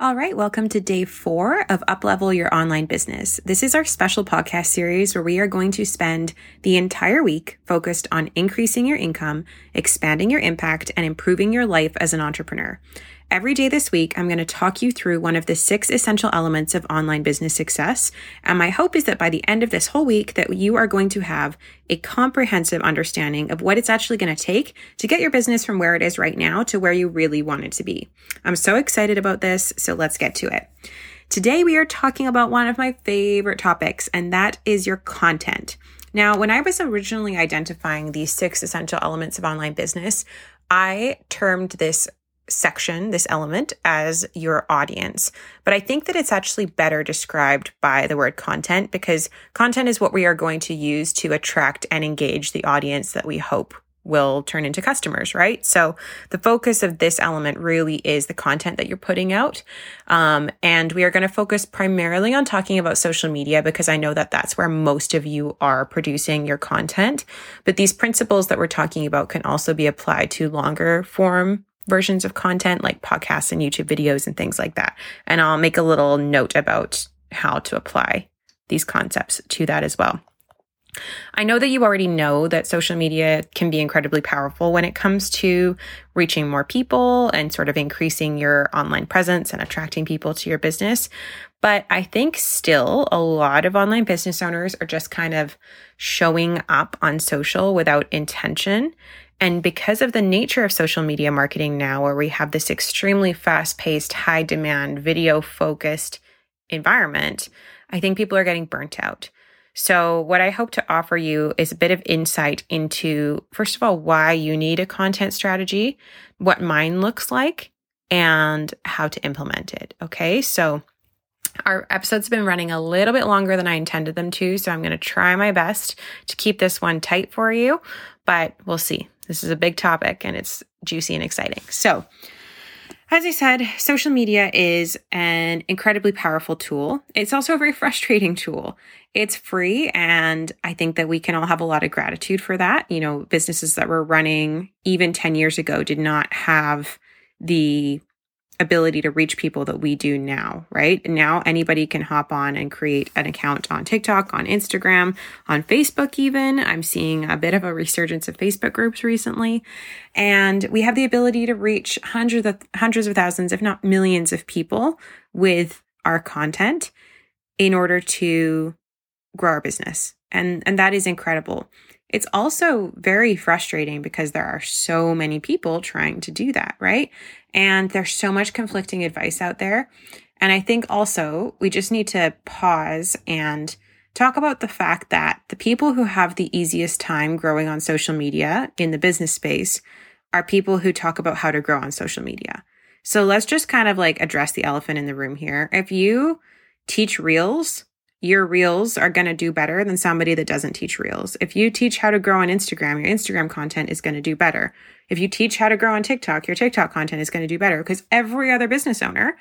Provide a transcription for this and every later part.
All right, welcome to day four of Uplevel Your Online Business. This is our special podcast series where we are going to spend the entire week focused on increasing your income, expanding your impact, and improving your life as an entrepreneur. Every day this week, I'm going to talk you through one of the six essential elements of online business success. And my hope is that by the end of this whole week that you are going to have a comprehensive understanding of what it's actually going to take to get your business from where it is right now to where you really want it to be. I'm so excited about this. So let's get to it. Today, we are talking about one of my favorite topics, and that is your content. Now, when I was originally identifying these six essential elements of online business, I termed this section, this element, as your audience. But I think that it's actually better described by the word content because content is what we are going to use to attract and engage the audience that we hope will turn into customers, right? So the focus of this element really is the content that you're putting out. Um, and we are going to focus primarily on talking about social media because I know that that's where most of you are producing your content. But these principles that we're talking about can also be applied to longer form versions of content like podcasts and YouTube videos and things like that. And I'll make a little note about how to apply these concepts to that as well. I know that you already know that social media can be incredibly powerful when it comes to reaching more people and sort of increasing your online presence and attracting people to your business. But I think still a lot of online business owners are just kind of showing up on social without intention and because of the nature of social media marketing now, where we have this extremely fast paced, high demand, video focused environment, I think people are getting burnt out. So, what I hope to offer you is a bit of insight into, first of all, why you need a content strategy, what mine looks like, and how to implement it. Okay. So, our episodes have been running a little bit longer than I intended them to. So, I'm going to try my best to keep this one tight for you, but we'll see. This is a big topic and it's juicy and exciting. So, as I said, social media is an incredibly powerful tool. It's also a very frustrating tool. It's free, and I think that we can all have a lot of gratitude for that. You know, businesses that were running even 10 years ago did not have the ability to reach people that we do now, right? Now anybody can hop on and create an account on TikTok, on Instagram, on Facebook even. I'm seeing a bit of a resurgence of Facebook groups recently. And we have the ability to reach hundreds of hundreds of thousands, if not millions of people with our content in order to grow our business. And and that is incredible. It's also very frustrating because there are so many people trying to do that, right? And there's so much conflicting advice out there. And I think also we just need to pause and talk about the fact that the people who have the easiest time growing on social media in the business space are people who talk about how to grow on social media. So let's just kind of like address the elephant in the room here. If you teach reels, your reels are going to do better than somebody that doesn't teach reels. If you teach how to grow on Instagram, your Instagram content is going to do better. If you teach how to grow on TikTok, your TikTok content is going to do better because every other business owner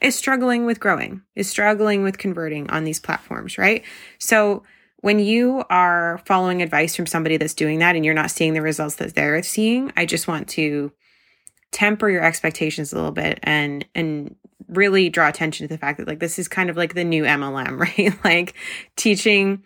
is struggling with growing, is struggling with converting on these platforms, right? So when you are following advice from somebody that's doing that and you're not seeing the results that they're seeing, I just want to temper your expectations a little bit and and really draw attention to the fact that like this is kind of like the new MLM, right? like teaching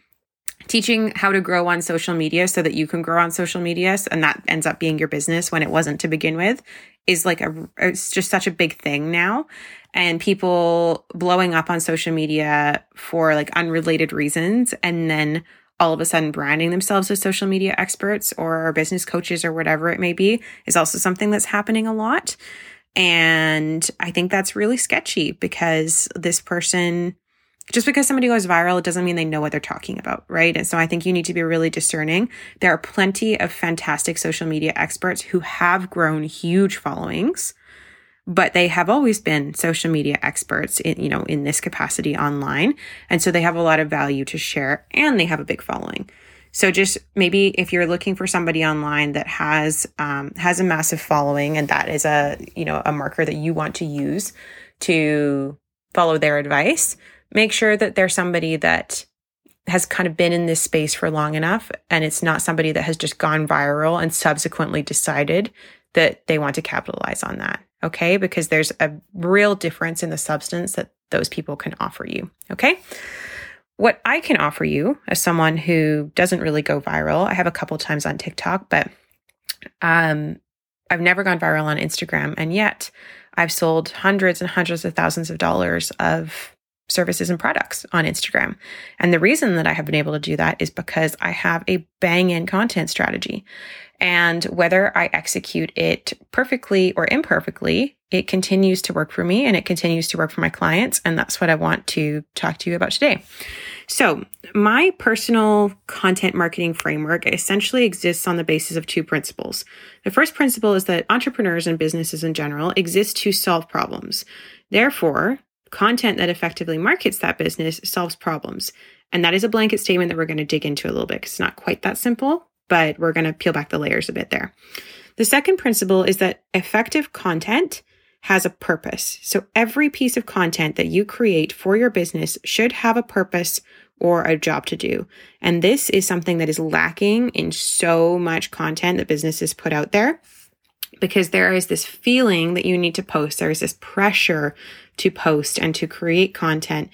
teaching how to grow on social media so that you can grow on social media and that ends up being your business when it wasn't to begin with is like a it's just such a big thing now and people blowing up on social media for like unrelated reasons and then all of a sudden branding themselves as social media experts or business coaches or whatever it may be is also something that's happening a lot and I think that's really sketchy because this person, just because somebody goes viral, it doesn't mean they know what they're talking about, right? And so I think you need to be really discerning. There are plenty of fantastic social media experts who have grown huge followings, but they have always been social media experts in, you know, in this capacity online. And so they have a lot of value to share and they have a big following. So just maybe if you're looking for somebody online that has um, has a massive following and that is a you know a marker that you want to use to follow their advice, make sure that they're somebody that has kind of been in this space for long enough and it's not somebody that has just gone viral and subsequently decided that they want to capitalize on that. Okay? Because there's a real difference in the substance that those people can offer you, okay? What I can offer you as someone who doesn't really go viral, I have a couple times on TikTok, but um, I've never gone viral on Instagram. And yet I've sold hundreds and hundreds of thousands of dollars of services and products on Instagram. And the reason that I have been able to do that is because I have a bang in content strategy. And whether I execute it perfectly or imperfectly, it continues to work for me and it continues to work for my clients. And that's what I want to talk to you about today. So, my personal content marketing framework essentially exists on the basis of two principles. The first principle is that entrepreneurs and businesses in general exist to solve problems. Therefore, content that effectively markets that business solves problems. And that is a blanket statement that we're going to dig into a little bit because it's not quite that simple, but we're going to peel back the layers a bit there. The second principle is that effective content has a purpose. So every piece of content that you create for your business should have a purpose or a job to do. And this is something that is lacking in so much content that businesses put out there because there is this feeling that you need to post. There is this pressure to post and to create content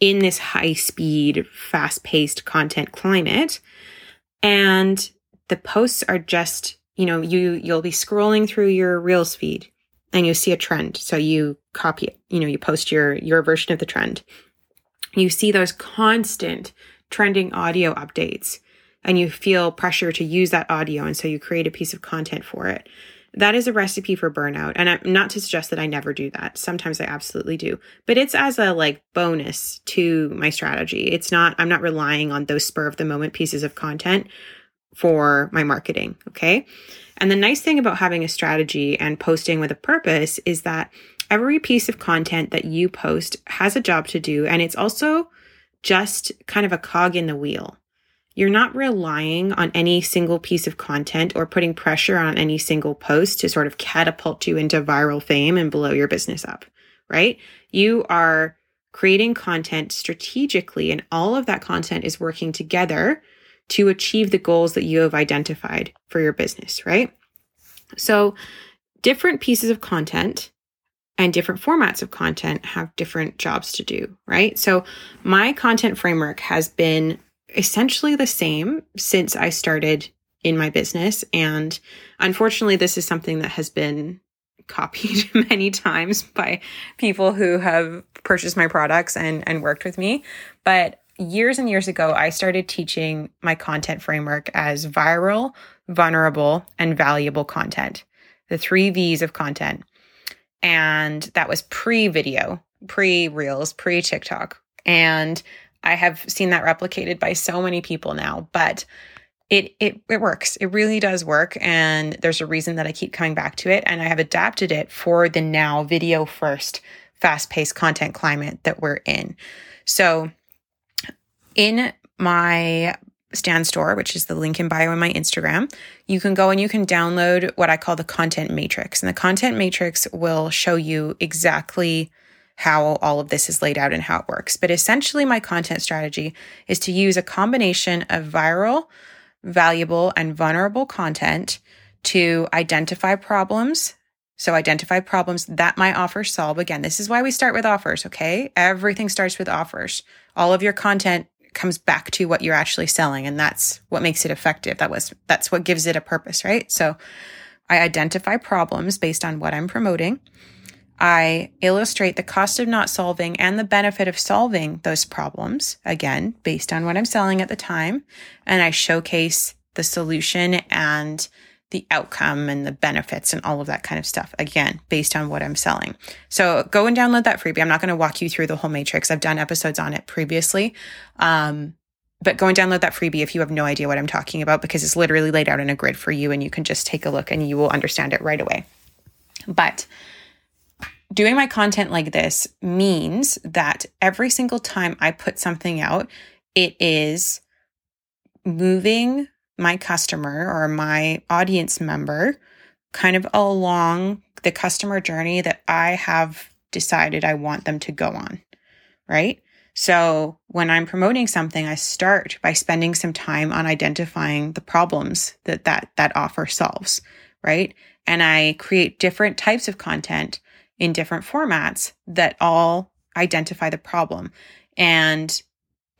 in this high speed, fast paced content climate. And the posts are just, you know, you, you'll be scrolling through your reels feed and you see a trend. So you copy you know, you post your, your version of the trend. You see those constant trending audio updates and you feel pressure to use that audio. And so you create a piece of content for it. That is a recipe for burnout. And I'm not to suggest that I never do that. Sometimes I absolutely do, but it's as a like bonus to my strategy. It's not, I'm not relying on those spur of the moment pieces of content for my marketing. Okay. And the nice thing about having a strategy and posting with a purpose is that every piece of content that you post has a job to do. And it's also just kind of a cog in the wheel. You're not relying on any single piece of content or putting pressure on any single post to sort of catapult you into viral fame and blow your business up, right? You are creating content strategically, and all of that content is working together to achieve the goals that you have identified for your business, right? So, different pieces of content and different formats of content have different jobs to do, right? So, my content framework has been essentially the same since I started in my business. And unfortunately, this is something that has been copied many times by people who have purchased my products and, and worked with me. But years and years ago, I started teaching my content framework as viral, vulnerable, and valuable content, the three V's of content. And that was pre video, pre reels, pre TikTok. And I have seen that replicated by so many people now, but it it it works. It really does work and there's a reason that I keep coming back to it and I have adapted it for the now video first fast-paced content climate that we're in. So in my Stan Store, which is the link in bio in my Instagram, you can go and you can download what I call the content matrix. And the content matrix will show you exactly how all of this is laid out and how it works. But essentially, my content strategy is to use a combination of viral, valuable, and vulnerable content to identify problems. So, identify problems that my offers solve. Again, this is why we start with offers, okay? Everything starts with offers. All of your content comes back to what you're actually selling and that's what makes it effective that was that's what gives it a purpose right so i identify problems based on what i'm promoting I illustrate the cost of not solving and the benefit of solving those problems, again, based on what I'm selling at the time. And I showcase the solution and the outcome and the benefits and all of that kind of stuff, again, based on what I'm selling. So go and download that freebie. I'm not going to walk you through the whole matrix. I've done episodes on it previously. Um, but go and download that freebie if you have no idea what I'm talking about because it's literally laid out in a grid for you and you can just take a look and you will understand it right away. But doing my content like this means that every single time I put something out, it is moving my customer or my audience member kind of along the customer journey that I have decided I want them to go on, right? So when I'm promoting something, I start by spending some time on identifying the problems that that, that offer solves right? And I create different types of content in different formats that all identify the problem. And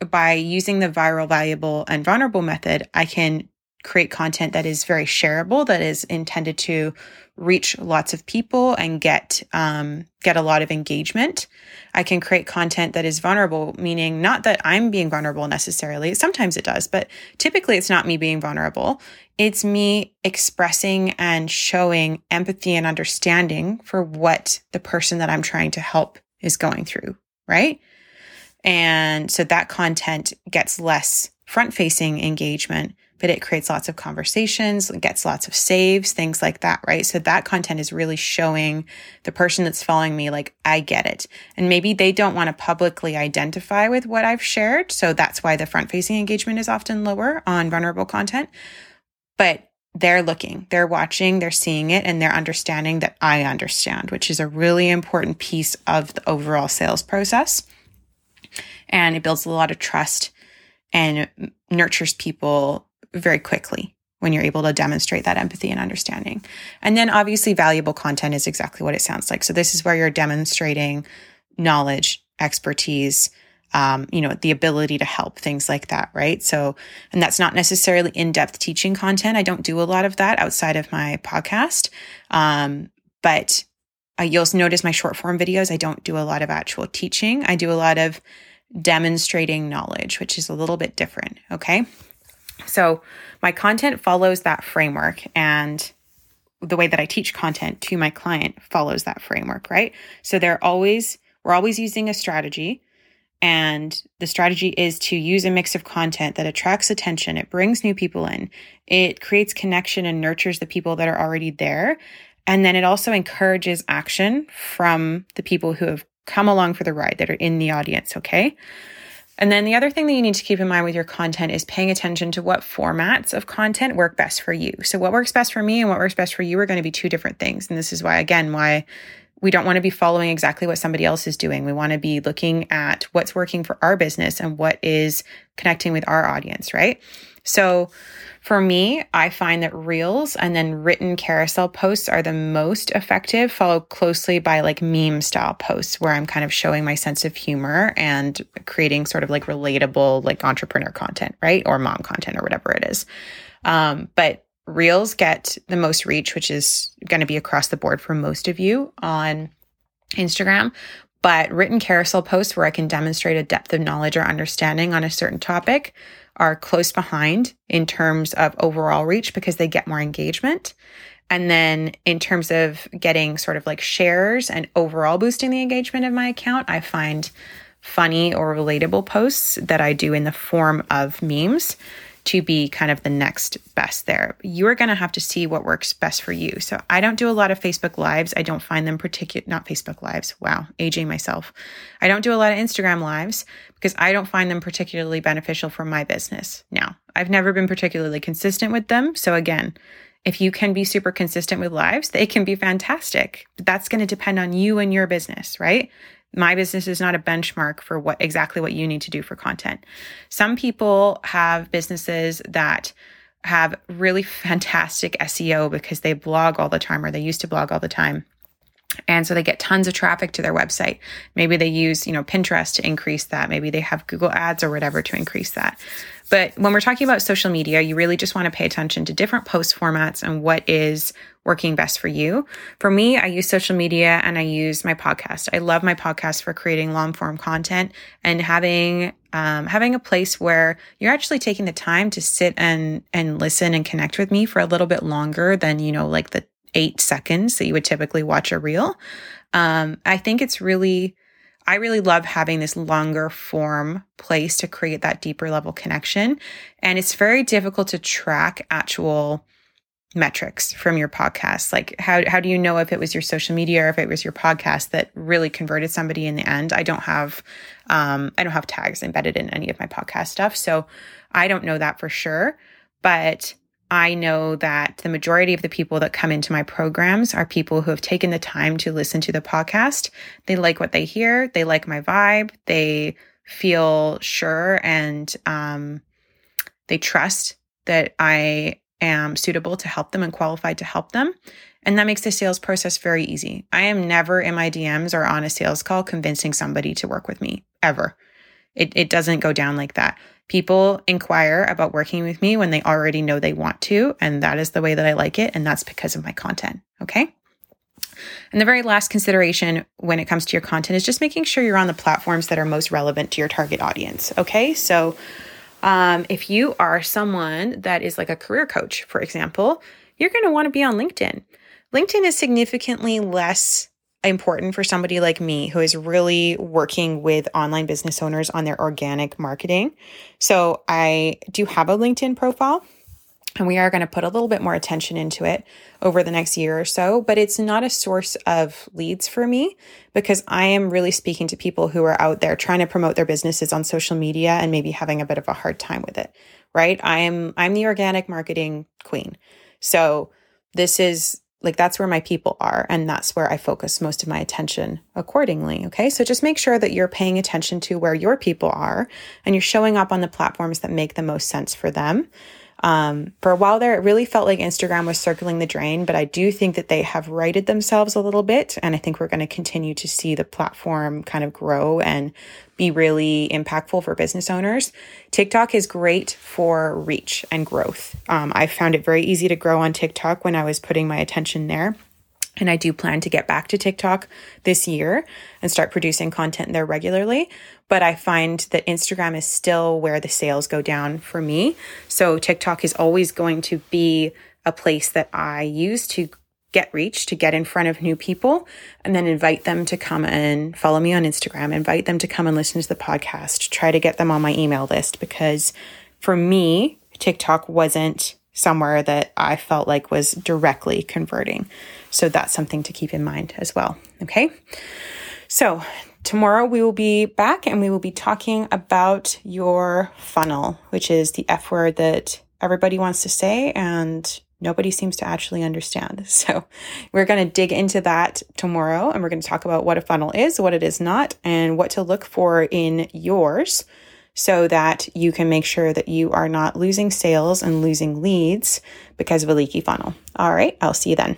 by using the viral, valuable, and vulnerable method, I can create content that is very shareable, that is intended to reach lots of people and get um, get a lot of engagement. I can create content that is vulnerable, meaning not that I'm being vulnerable necessarily. Sometimes it does, but typically it's not me being vulnerable. It's me expressing and showing empathy and understanding for what the person that I'm trying to help is going through, right? And so that content gets less front facing engagement but it creates lots of conversations, gets lots of saves, things like that, right? So that content is really showing the person that's following me, like, I get it. And maybe they don't want to publicly identify with what I've shared. So that's why the front facing engagement is often lower on vulnerable content. But they're looking, they're watching, they're seeing it, and they're understanding that I understand, which is a really important piece of the overall sales process. And it builds a lot of trust and nurtures people very quickly when you're able to demonstrate that empathy and understanding. And then obviously valuable content is exactly what it sounds like. So this is where you're demonstrating knowledge, expertise, um, you know, the ability to help, things like that, right? So, and that's not necessarily in-depth teaching content. I don't do a lot of that outside of my podcast. Um, but uh, you'll notice my short form videos. I don't do a lot of actual teaching. I do a lot of demonstrating knowledge, which is a little bit different. Okay. So my content follows that framework and the way that I teach content to my client follows that framework, right? So they're always, we're always using a strategy. And the strategy is to use a mix of content that attracts attention. It brings new people in. It creates connection and nurtures the people that are already there. And then it also encourages action from the people who have come along for the ride that are in the audience. Okay. And then the other thing that you need to keep in mind with your content is paying attention to what formats of content work best for you. So, what works best for me and what works best for you are going to be two different things. And this is why, again, why we don't want to be following exactly what somebody else is doing. We want to be looking at what's working for our business and what is connecting with our audience, right? So, for me, I find that reels and then written carousel posts are the most effective, followed closely by like meme style posts where I'm kind of showing my sense of humor and creating sort of like relatable, like entrepreneur content, right? Or mom content or whatever it is. Um, but reels get the most reach, which is going to be across the board for most of you on Instagram. But written carousel posts where I can demonstrate a depth of knowledge or understanding on a certain topic are close behind in terms of overall reach because they get more engagement. And then in terms of getting sort of like shares and overall boosting the engagement of my account, I find funny or relatable posts that I do in the form of memes to be kind of the next best there. You're going to have to see what works best for you. So I don't do a lot of Facebook lives. I don't find them particular not Facebook lives. Wow, aging myself. I don't do a lot of Instagram lives because I don't find them particularly beneficial for my business. Now, I've never been particularly consistent with them. So again, if you can be super consistent with lives, they can be fantastic. But that's going to depend on you and your business, right? My business is not a benchmark for what exactly what you need to do for content. Some people have businesses that have really fantastic SEO because they blog all the time or they used to blog all the time. And so they get tons of traffic to their website. Maybe they use, you know, Pinterest to increase that. Maybe they have Google Ads or whatever to increase that. But when we're talking about social media, you really just want to pay attention to different post formats and what is working best for you. For me, I use social media and I use my podcast. I love my podcast for creating long form content and having um, having a place where you're actually taking the time to sit and and listen and connect with me for a little bit longer than you know like the eight seconds that you would typically watch a reel. Um, I think it's really I really love having this longer form place to create that deeper level connection. And it's very difficult to track actual metrics from your podcast. Like how how do you know if it was your social media or if it was your podcast that really converted somebody in the end? I don't have um I don't have tags embedded in any of my podcast stuff. So I don't know that for sure. But I know that the majority of the people that come into my programs are people who have taken the time to listen to the podcast. They like what they hear, they like my vibe, they feel sure and um, they trust that I am suitable to help them and qualified to help them. And that makes the sales process very easy. I am never in my DMs or on a sales call convincing somebody to work with me ever. It, it doesn't go down like that. People inquire about working with me when they already know they want to. And that is the way that I like it. And that's because of my content. Okay. And the very last consideration when it comes to your content is just making sure you're on the platforms that are most relevant to your target audience. Okay. So, um, if you are someone that is like a career coach, for example, you're going to want to be on LinkedIn. LinkedIn is significantly less important for somebody like me who is really working with online business owners on their organic marketing. So I do have a LinkedIn profile and we are going to put a little bit more attention into it over the next year or so, but it's not a source of leads for me because I am really speaking to people who are out there trying to promote their businesses on social media and maybe having a bit of a hard time with it, right? I am I'm the organic marketing queen. So this is like that's where my people are and that's where I focus most of my attention accordingly. Okay. So just make sure that you're paying attention to where your people are and you're showing up on the platforms that make the most sense for them. Um, for a while there, it really felt like Instagram was circling the drain, but I do think that they have righted themselves a little bit. And I think we're going to continue to see the platform kind of grow and be really impactful for business owners. TikTok is great for reach and growth. Um, I found it very easy to grow on TikTok when I was putting my attention there. And I do plan to get back to TikTok this year and start producing content there regularly. But I find that Instagram is still where the sales go down for me. So TikTok is always going to be a place that I use to get reach, to get in front of new people, and then invite them to come and follow me on Instagram, invite them to come and listen to the podcast, try to get them on my email list. Because for me, TikTok wasn't somewhere that I felt like was directly converting. So that's something to keep in mind as well. Okay. So tomorrow we will be back and we will be talking about your funnel, which is the F word that everybody wants to say and nobody seems to actually understand. So we're going to dig into that tomorrow and we're going to talk about what a funnel is, what it is not, and what to look for in yours so that you can make sure that you are not losing sales and losing leads because of a leaky funnel. All right, I'll see you then.